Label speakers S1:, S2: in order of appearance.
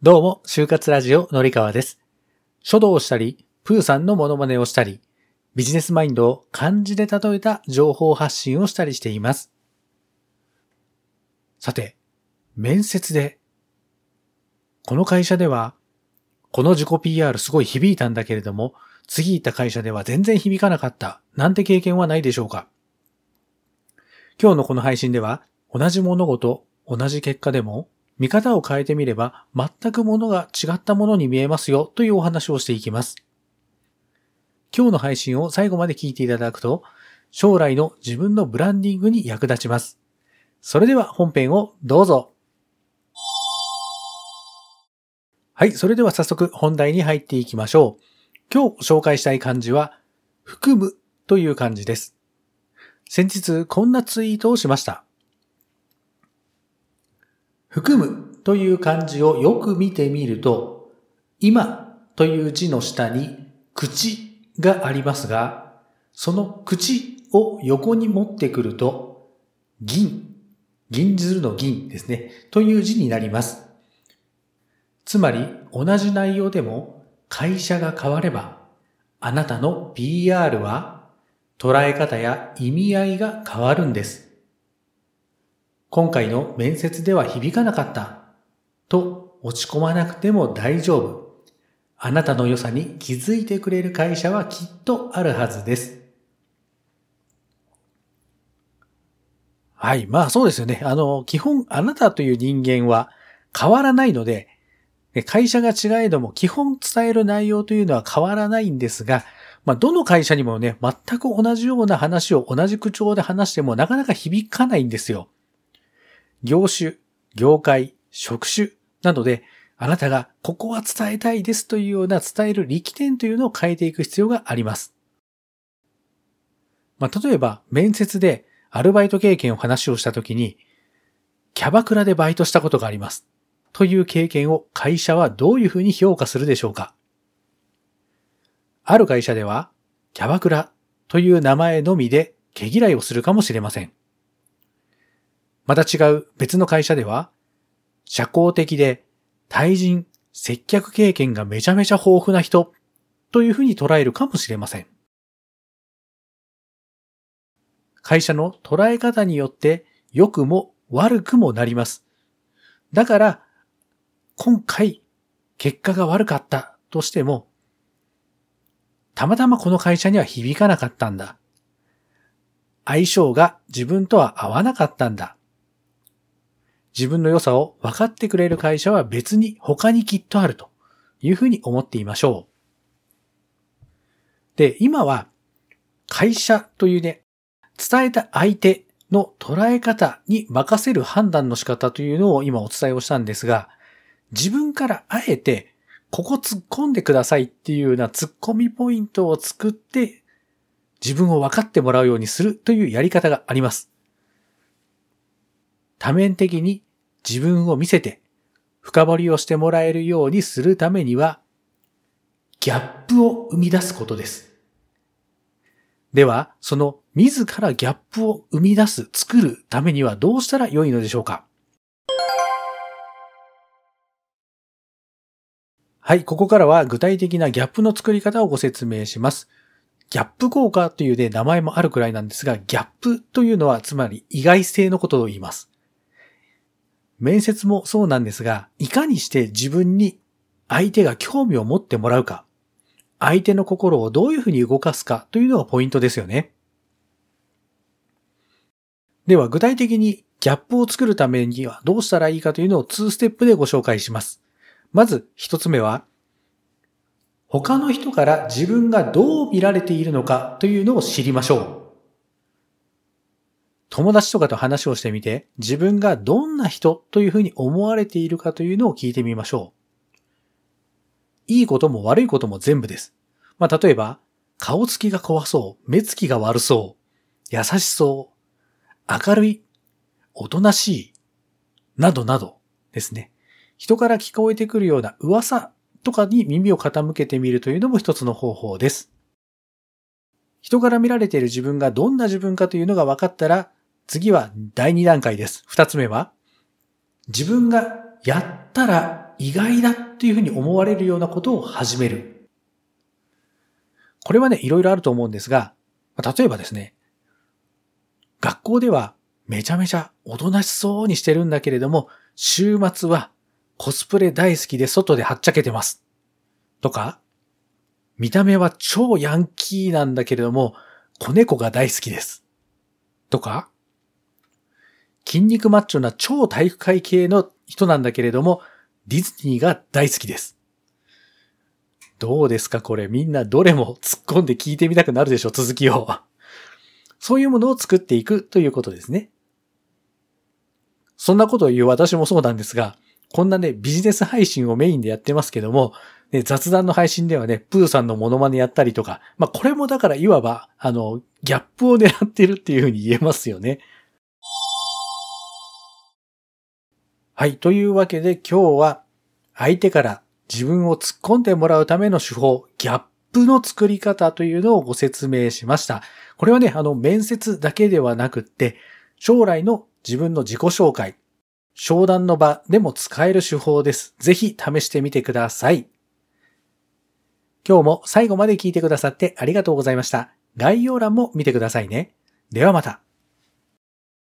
S1: どうも、就活ラジオのりかわです。書道をしたり、プーさんのモノマネをしたり、ビジネスマインドを漢字で例えた情報発信をしたりしています。さて、面接で、この会社では、この自己 PR すごい響いたんだけれども、次行った会社では全然響かなかった、なんて経験はないでしょうか今日のこの配信では、同じ物事、同じ結果でも、見方を変えてみれば全くものが違ったものに見えますよというお話をしていきます。今日の配信を最後まで聞いていただくと、将来の自分のブランディングに役立ちます。それでは本編をどうぞ。はい、それでは早速本題に入っていきましょう。今日紹介したい漢字は、含むという漢字です。先日こんなツイートをしました。含むという漢字をよく見てみると、今という字の下に口がありますが、その口を横に持ってくると、銀、銀ずるの銀ですね、という字になります。つまり同じ内容でも会社が変われば、あなたの PR は捉え方や意味合いが変わるんです。今回の面接では響かなかったと落ち込まなくても大丈夫。あなたの良さに気づいてくれる会社はきっとあるはずです。はい。まあそうですよね。あの、基本あなたという人間は変わらないので、会社が違えども基本伝える内容というのは変わらないんですが、まあどの会社にもね、全く同じような話を同じ口調で話してもなかなか響かないんですよ。業種、業界、職種などで、あなたがここは伝えたいですというような伝える力点というのを変えていく必要があります。まあ、例えば、面接でアルバイト経験を話をしたときに、キャバクラでバイトしたことがあります。という経験を会社はどういうふうに評価するでしょうかある会社では、キャバクラという名前のみで毛嫌いをするかもしれません。また違う別の会社では、社交的で対人、接客経験がめちゃめちゃ豊富な人というふうに捉えるかもしれません。会社の捉え方によって良くも悪くもなります。だから、今回結果が悪かったとしても、たまたまこの会社には響かなかったんだ。相性が自分とは合わなかったんだ。自分の良さを分かってくれる会社は別に他にきっとあるというふうに思っていましょう。で、今は会社というね、伝えた相手の捉え方に任せる判断の仕方というのを今お伝えをしたんですが、自分からあえてここ突っ込んでくださいっていうような突っ込みポイントを作って自分を分かってもらうようにするというやり方があります。多面的に自分を見せて深掘りをしてもらえるようにするためには、ギャップを生み出すことです。では、その自らギャップを生み出す、作るためにはどうしたら良いのでしょうか？はい、ここからは具体的なギャップの作り方をご説明します。ギャップ効果というね、名前もあるくらいなんですが、ギャップというのはつまり意外性のことを言います。面接もそうなんですが、いかにして自分に相手が興味を持ってもらうか、相手の心をどういうふうに動かすかというのがポイントですよね。では具体的にギャップを作るためにはどうしたらいいかというのを2ステップでご紹介します。まず一つ目は、他の人から自分がどう見られているのかというのを知りましょう。友達とかと話をしてみて、自分がどんな人というふうに思われているかというのを聞いてみましょう。いいことも悪いことも全部です。まあ、例えば、顔つきが怖そう、目つきが悪そう、優しそう、明るい、おとなしい、などなどですね。人から聞こえてくるような噂とかに耳を傾けてみるというのも一つの方法です。人から見られている自分がどんな自分かというのが分かったら、次は第2段階です。二つ目は、自分がやったら意外だっていうふうに思われるようなことを始める。これはね、いろいろあると思うんですが、例えばですね、学校ではめちゃめちゃおとなしそうにしてるんだけれども、週末はコスプレ大好きで外ではっちゃけてます。とか、見た目は超ヤンキーなんだけれども、子猫が大好きです。とか、筋肉マッチョな超体育会系の人なんだけれども、ディズニーが大好きです。どうですかこれみんなどれも突っ込んで聞いてみたくなるでしょ続きを。そういうものを作っていくということですね。そんなことを言う私もそうなんですが、こんなね、ビジネス配信をメインでやってますけども、ね、雑談の配信ではね、プーさんのモノマネやったりとか、まあ、これもだからいわば、あの、ギャップを狙ってるっていうふうに言えますよね。はい。というわけで今日は、相手から自分を突っ込んでもらうための手法、ギャップの作り方というのをご説明しました。これはね、あの、面接だけではなくって、将来の自分の自己紹介、商談の場でも使える手法です。ぜひ試してみてください。今日も最後まで聞いてくださってありがとうございました。概要欄も見てくださいね。ではまた。